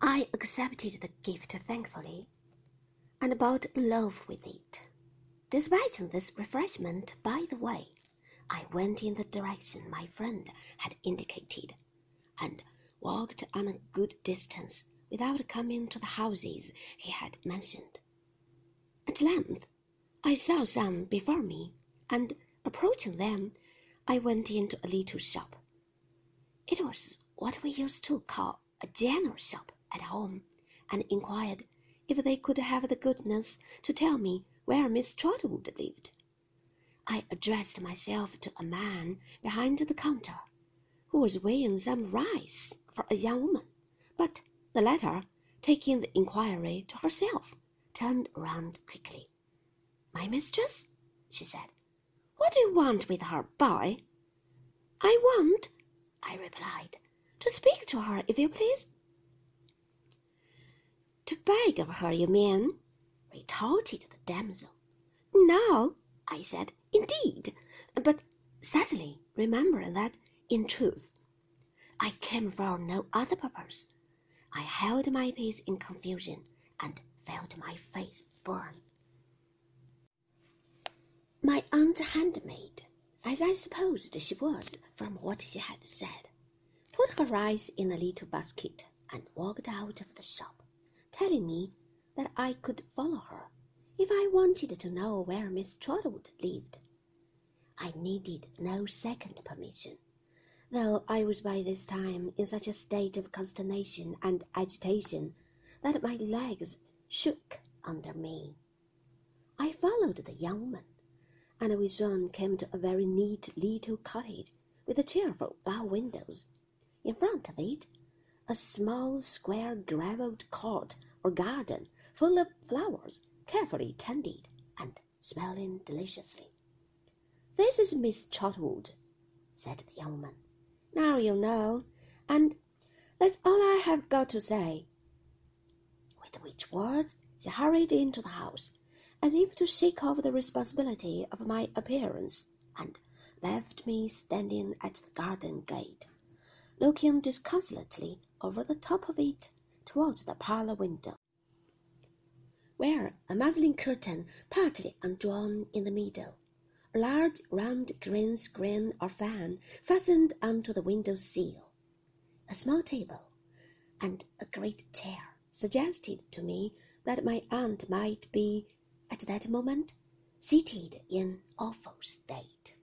I accepted the gift thankfully, and bought a loaf with it. Despite this refreshment, by the way, I went in the direction my friend had indicated, and walked on a good distance without coming to the houses he had mentioned. At length, I saw some before me, and approaching them, I went into a little shop. It was what we used to call a general shop at home, and inquired if they could have the goodness to tell me where Miss Trotwood lived. I addressed myself to a man behind the counter, who was weighing some rice for a young woman, but the latter, taking the inquiry to herself, turned round quickly. My mistress, she said, what do you want with her, boy? I want, I replied, to speak to her, if you please. To beg of her, you mean? retorted the damsel. No, I said, indeed, but suddenly remembering that, in truth, I came for no other purpose, I held my peace in confusion and felt my face burn. My aunt handmaid, as I supposed she was from what she had said, put her rice in a little basket and walked out of the shop telling me that I could follow her if I wanted to know where Miss Trotwood lived. I needed no second permission, though I was by this time in such a state of consternation and agitation that my legs shook under me. I followed the young woman, and we soon came to a very neat little cottage with cheerful bow windows. In front of it, a small square gravelled court or garden full of flowers, carefully tended and smelling deliciously. This is Miss Trotwood, said the young man. Now you know, and that's all I have got to say. With which words she hurried into the house, as if to shake off the responsibility of my appearance, and left me standing at the garden gate, looking disconsolately over the top of it towards the parlor window, where a muslin curtain partly undrawn in the middle, a large round green screen or fan fastened onto the window sill, a small table, and a great chair suggested to me that my aunt might be at that moment seated in awful state.